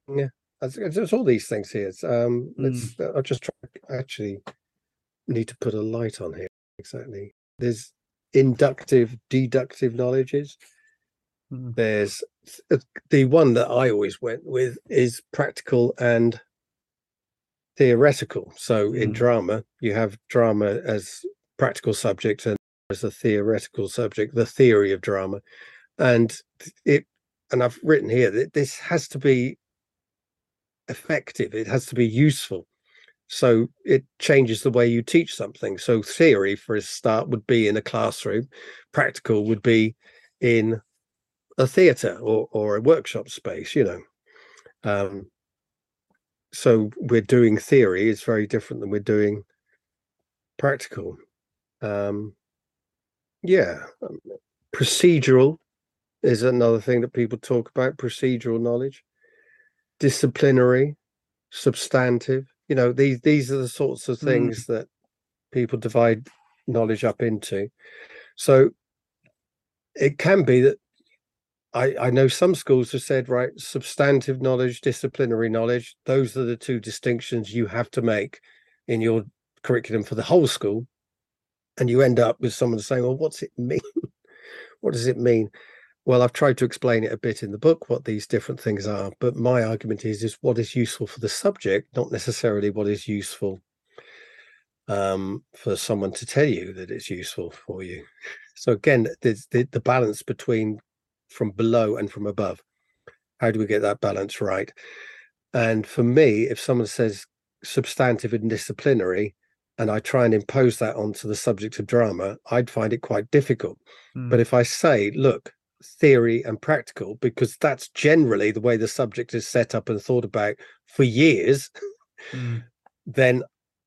There's there's all these things here. It's, Um, Mm. let's. I'll just try. Actually, need to put a light on here. Exactly. There's inductive, deductive knowledges. Mm. There's the one that I always went with is practical and theoretical. So in Mm. drama, you have drama as practical subject and as a theoretical subject, the theory of drama. And it and I've written here that this has to be effective, it has to be useful. So it changes the way you teach something. So theory, for a start, would be in a classroom. Practical would be in a theatre or or a workshop space. You know, um, so we're doing theory is very different than we're doing practical. Um, yeah, um, procedural is another thing that people talk about. Procedural knowledge, disciplinary, substantive. You know, these these are the sorts of Mm. things that people divide knowledge up into. So it can be that I, I know some schools have said, right, substantive knowledge, disciplinary knowledge, those are the two distinctions you have to make in your curriculum for the whole school. And you end up with someone saying, well, what's it mean? *laughs* what does it mean? Well, I've tried to explain it a bit in the book, what these different things are. But my argument is, is what is useful for the subject, not necessarily what is useful um, for someone to tell you that it's useful for you. *laughs* So again, there's the, the balance between from below and from above. How do we get that balance right? And for me, if someone says substantive and disciplinary, and I try and impose that onto the subject of drama, I'd find it quite difficult. Mm. But if I say, look, theory and practical, because that's generally the way the subject is set up and thought about for years, Mm. *laughs* then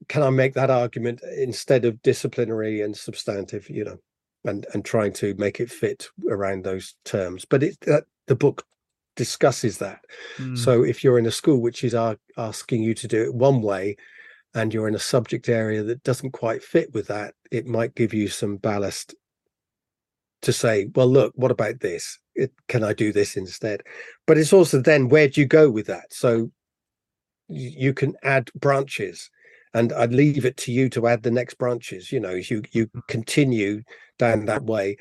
can I make that argument instead of disciplinary and substantive, you know, and and trying to make it fit around those terms? But it that the book discusses that. Mm. So if you're in a school which is ar- asking you to do it one way, and you're in a subject area that doesn't quite fit with that, it might give you some ballast to say, well, look, what about this? It, can I do this instead? But it's also then where do you go with that? So you, can add branches and I'd leave it to you to add the next branches. You know, as you you continue down that way.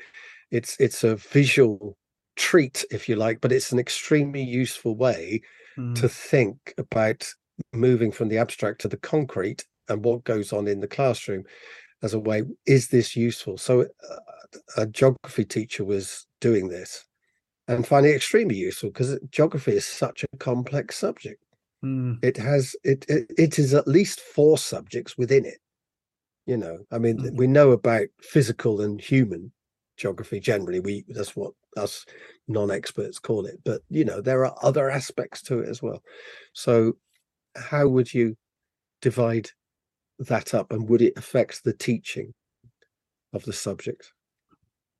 It's it's a visual treat, if you like, but it's an extremely useful way Mm. to think about moving from the abstract to the concrete and what goes on in the classroom as a way is this useful? So uh, a geography teacher was doing this and finding it extremely useful because geography is such a complex subject. Mm. it has it, it it is at least four subjects within it you know? I mean Mm. we know about physical and human geography generally. We that's what us non-experts call it but you know there are other aspects to it as well. So how would you divide that up and would it affect the teaching of the subject?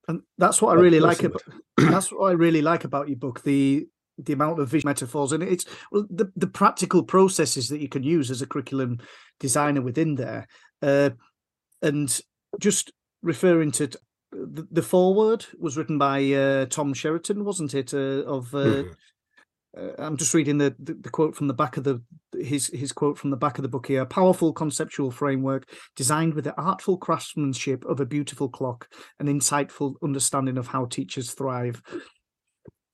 And that's what I really like about *clears throat* that's what I really like about your book the the amount of visual metaphors and it's well the, the practical processes that you can use as a curriculum designer within there uh, and just referring to the, the foreword was written by uh, Tom Sherrington wasn't it uh, of uh, uh, I'm just reading the, the the quote from the back of the his his quote from the back of the book here. Powerful conceptual framework designed with the artful craftsmanship of a beautiful clock, an insightful understanding of how teachers thrive.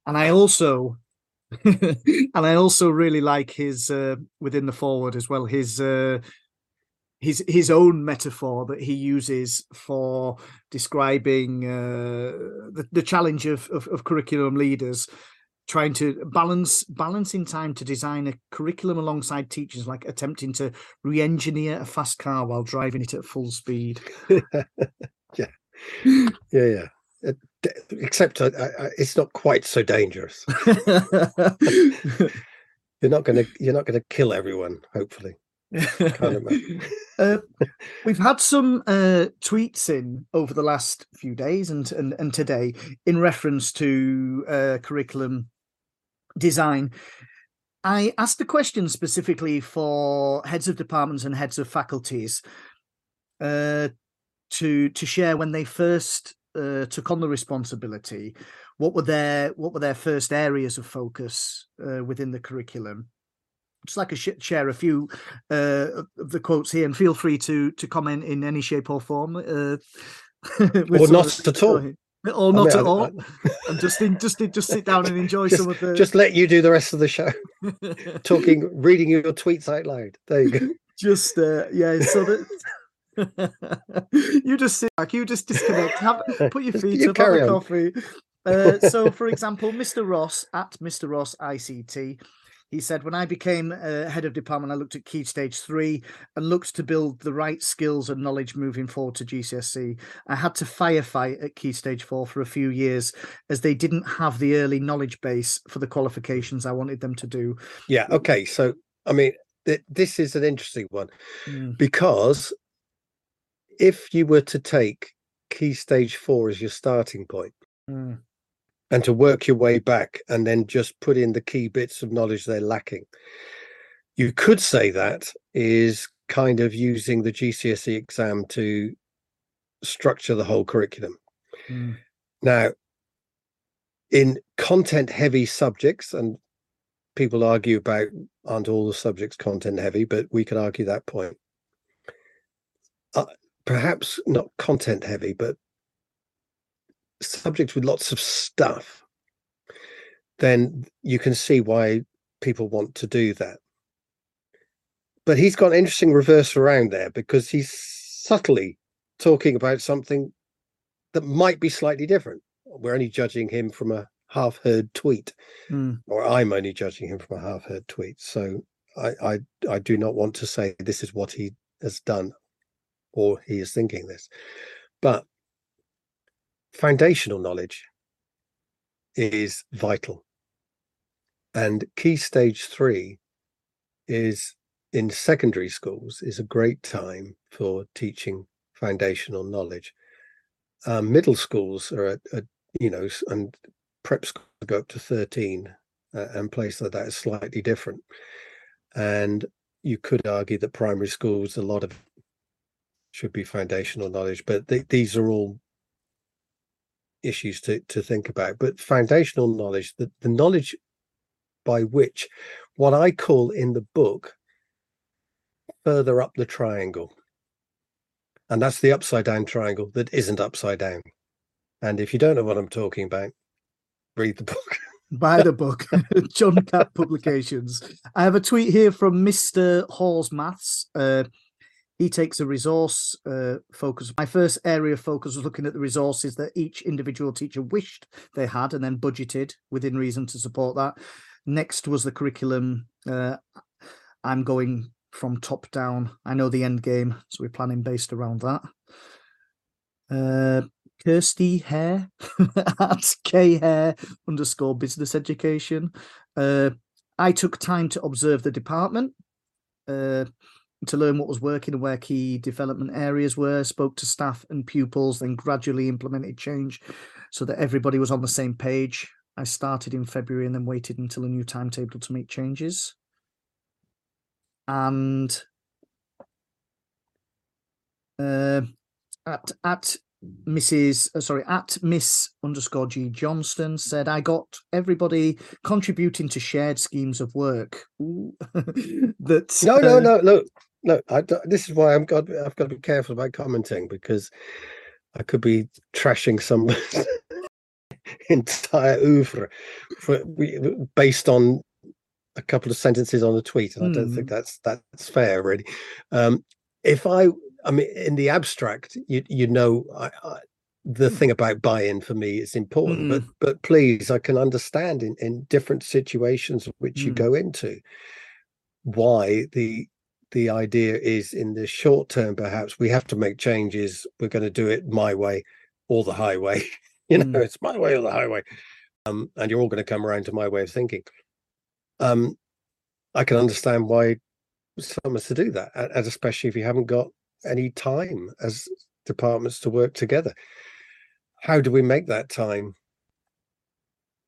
And I also, *laughs* and I also really like his uh, within the foreword as well. His uh, his his own metaphor that he uses for describing uh, the the challenge of, of of curriculum leaders trying to balance balancing time to design a curriculum alongside teachers like attempting to re-engineer a fast car while driving it at full speed. *laughs* Yeah. Yeah yeah. Uh, except uh, I, I, it's not quite so dangerous. *laughs* You're not going to you're not going to kill everyone hopefully. *laughs* Uh, we've had some uh, tweets in over the last few days and and, and today in reference to uh, curriculum design. I asked the question specifically for heads of departments and heads of faculties uh, to to share when they first uh, took on the responsibility, what were their what were their first areas of focus uh, within the curriculum? Just like to share a few uh, of the quotes here, and feel free to to comment in any shape or form. Uh, *laughs* or not at all. *laughs* Or not I mean, at all. and just in, just in, just sit down and enjoy *laughs* just, some of the. Just let you do the rest of the show. *laughs* Talking, reading your tweets out loud. There you go. *laughs* Just uh, yeah, so that you just sit back, you just disconnect, have put your feet you up, have a coffee. Uh, so, for example, Mr. Ross at Mr. Ross ICT he said, When I became uh, head of department, I looked at Key Stage 3 and looked to build the right skills and knowledge moving forward to GCSE. I had to firefight at Key Stage 4 for a few years as they didn't have the early knowledge base for the qualifications I wanted them to do. Yeah. Okay. So, I mean, th- this is an interesting one mm. because if you were to take Key Stage 4 as your starting point, mm and to work your way back and then just put in the key bits of knowledge they're lacking. You could say that is kind of using the GCSE exam to structure the whole curriculum. Mm. Now, in content heavy subjects, and people argue about aren't all the subjects content heavy, but we could argue that point. Uh, perhaps not content heavy, but subjects with lots of stuff, then you can see why people want to do that. But he's got an interesting reverse around there because he's subtly talking about something that might be slightly different. We're only judging him from a half heard tweet, mm. or I'm only judging him from a half heard tweet. So I, I, I do not want to say this is what he has done or he is thinking this. But foundational knowledge is vital. And key stage three is in secondary schools is a great time for teaching foundational knowledge. Um, middle schools are at, at, you know, and prep schools go up to 13 uh, and places like that is slightly different. And you could argue that primary schools, a lot of should be foundational knowledge, but these are all issues to, to think about. But foundational knowledge, the, the knowledge by which what I call in the book further up the triangle. And that's the upside down triangle that isn't upside down. And if you don't know what I'm talking about, read the book. *laughs* Buy the book, *laughs* John Catt Publications. I have a tweet here from Mr. Hall's Maths. Uh, he takes a resource uh, focus. My first area of focus was looking at the resources that each individual teacher wished they had and then budgeted within reason to support that. Next was the curriculum. Uh, I'm going from top down. I know the end game, so we're planning based around that. Uh, Kirsty Hare *laughs* at K Hare underscore business education. Uh, I took time to observe the department. Uh, to learn what was working and where key development areas were, spoke to staff and pupils, then gradually implemented change so that everybody was on the same page. I started in February and then waited until a new timetable to make changes. And uh, at at Mrs. Uh, sorry, at Miss underscore G Johnston said, I got everybody contributing to shared schemes of work. *laughs* that no, no, uh, no, look, no, I, this is why I'm got I've got to be careful about commenting because I could be trashing some *laughs* entire oeuvre for, based on a couple of sentences on a tweet, and mm. I don't think hmm. that's that's fair, really. Um, if I, I mean, in the abstract, you you know, I, I, the hmm. thing about buy-in for me is important, mm. but hmm. but please, I can understand in in different situations which mm. you go into why the the idea is in the short term, perhaps we have to make changes. We're going to do it my way or the highway. *laughs* you know, mm. it's my way or the highway. Um, and you're all going to come around to my way of thinking. Um, I can understand why someone's to do that, and especially if you haven't got any time as departments to work together. How do we make that time?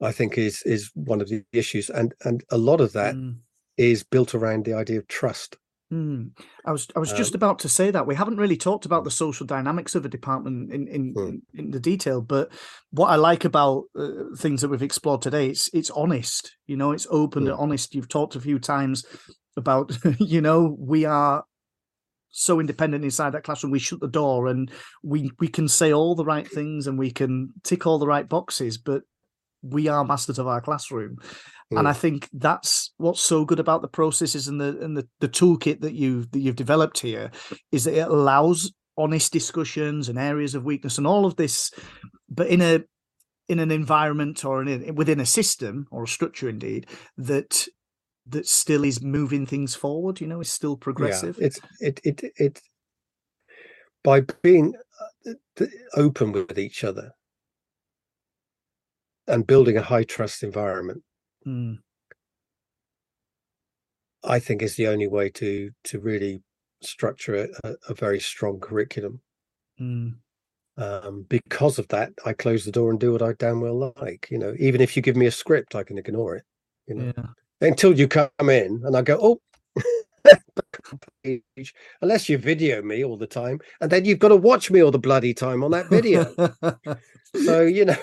I think is is one of the issues, and and a lot of that mm. is built around the idea of trust Mm. I was I was just Um, about to say that we haven't really talked about the social dynamics of a department in in, Hmm. in, in the detail, but what I like about uh, things that we've explored today, it's it's honest. You know, it's open and Hmm. honest. You've talked a few times about *laughs* you know we are so independent inside that classroom. We shut the door and we we can say all the right things and we can tick all the right boxes, but we are masters of our classroom and Mm. I think that's what's so good about the processes and the and the, the toolkit that you've that you've developed here is that it allows honest discussions and areas of weakness and all of this, but in a in an environment or in within a system or a structure indeed that that still is moving things forward. You know, is still progressive. Yeah, it's it it it by being uh, open with each other and building a high trust environment. Mm, I think is the only way to to really structure a, a, very strong curriculum. mm, Um, because of that, I close the door and do what I damn well like. You know, even if you give me a script, I can ignore it. You know, yeah. until you come in and I go, oh, *laughs* page, unless you video me all the time, and then you've got to watch me all the bloody time on that video. *laughs* so you know,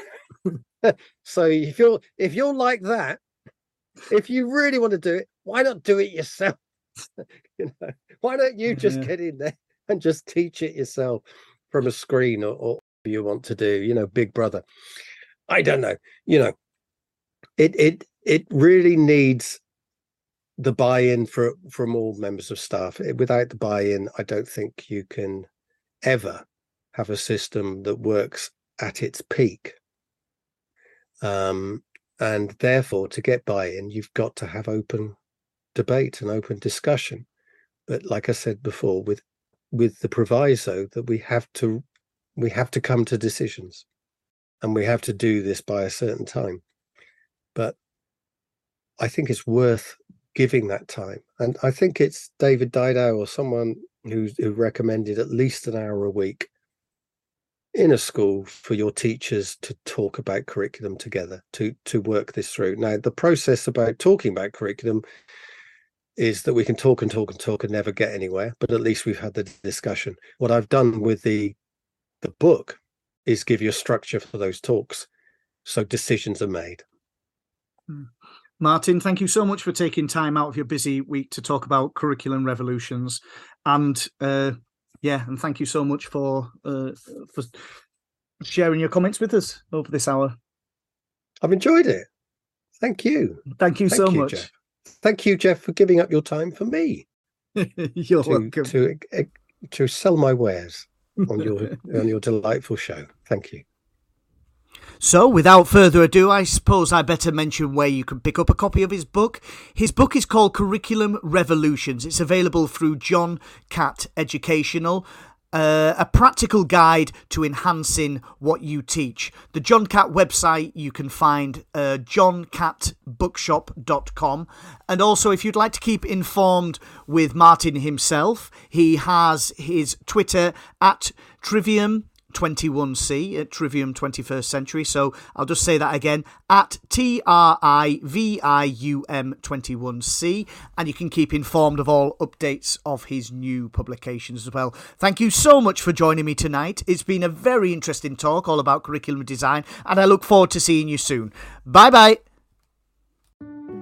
*laughs* so if you're if you're like that, if you really want to do it, why not do it yourself? *laughs* you know, why don't you just Yeah. get in there and just teach it yourself from a screen or, or whatever you want to do? You know, Big Brother. I don't know. You know, it it it really needs the buy-in for from all members of staff. Eh, Without the buy-in, I don't think you can ever have a system that works at its peak. Um, and therefore, to get buy-in, you've got to have open debate and open discussion. But like I said before, with with the proviso that we have to we have to come to decisions, and we have to do this by a certain time. But I think it's worth giving that time. And I think it's David Didau or someone who, who recommended at least an hour a week in a school for your teachers to talk about curriculum together, to to work this through. Now, the process about talking about curriculum is that we can talk and talk and talk and never get anywhere, but at least we've had the discussion. What I've done with the the book is give you a structure for those talks so decisions are made. Martin, thank you so much for taking time out of your busy week to talk about curriculum revolutions, and uh, yeah, and thank you so much for uh, for sharing your comments with us over this hour. I've enjoyed it. Thank you. Thank you Thank so you, much. Jeff. Thank you, Jeff, for giving up your time for me *laughs* You're to welcome. to eh, to sell my wares on your *laughs* on your delightful show. Thank you. So, without further ado, I suppose I better mention where you can pick up a copy of his book. His book is called Curriculum Revolutions. It's available through John Catt Educational. Uh, a practical guide to enhancing what you teach. The John Catt website you can find uh, johncattbookshop.com. And also, if you'd like to keep informed with Martin himself, he has his Twitter at Trivium 21C at Trivium 21st Century. So I'll just say that again at T R I V I U M 21C. And you can keep informed of all updates of his new publications as well. Thank you so much for joining me tonight. It's been a very interesting talk all about curriculum design, and I look forward to seeing you soon. Bye bye.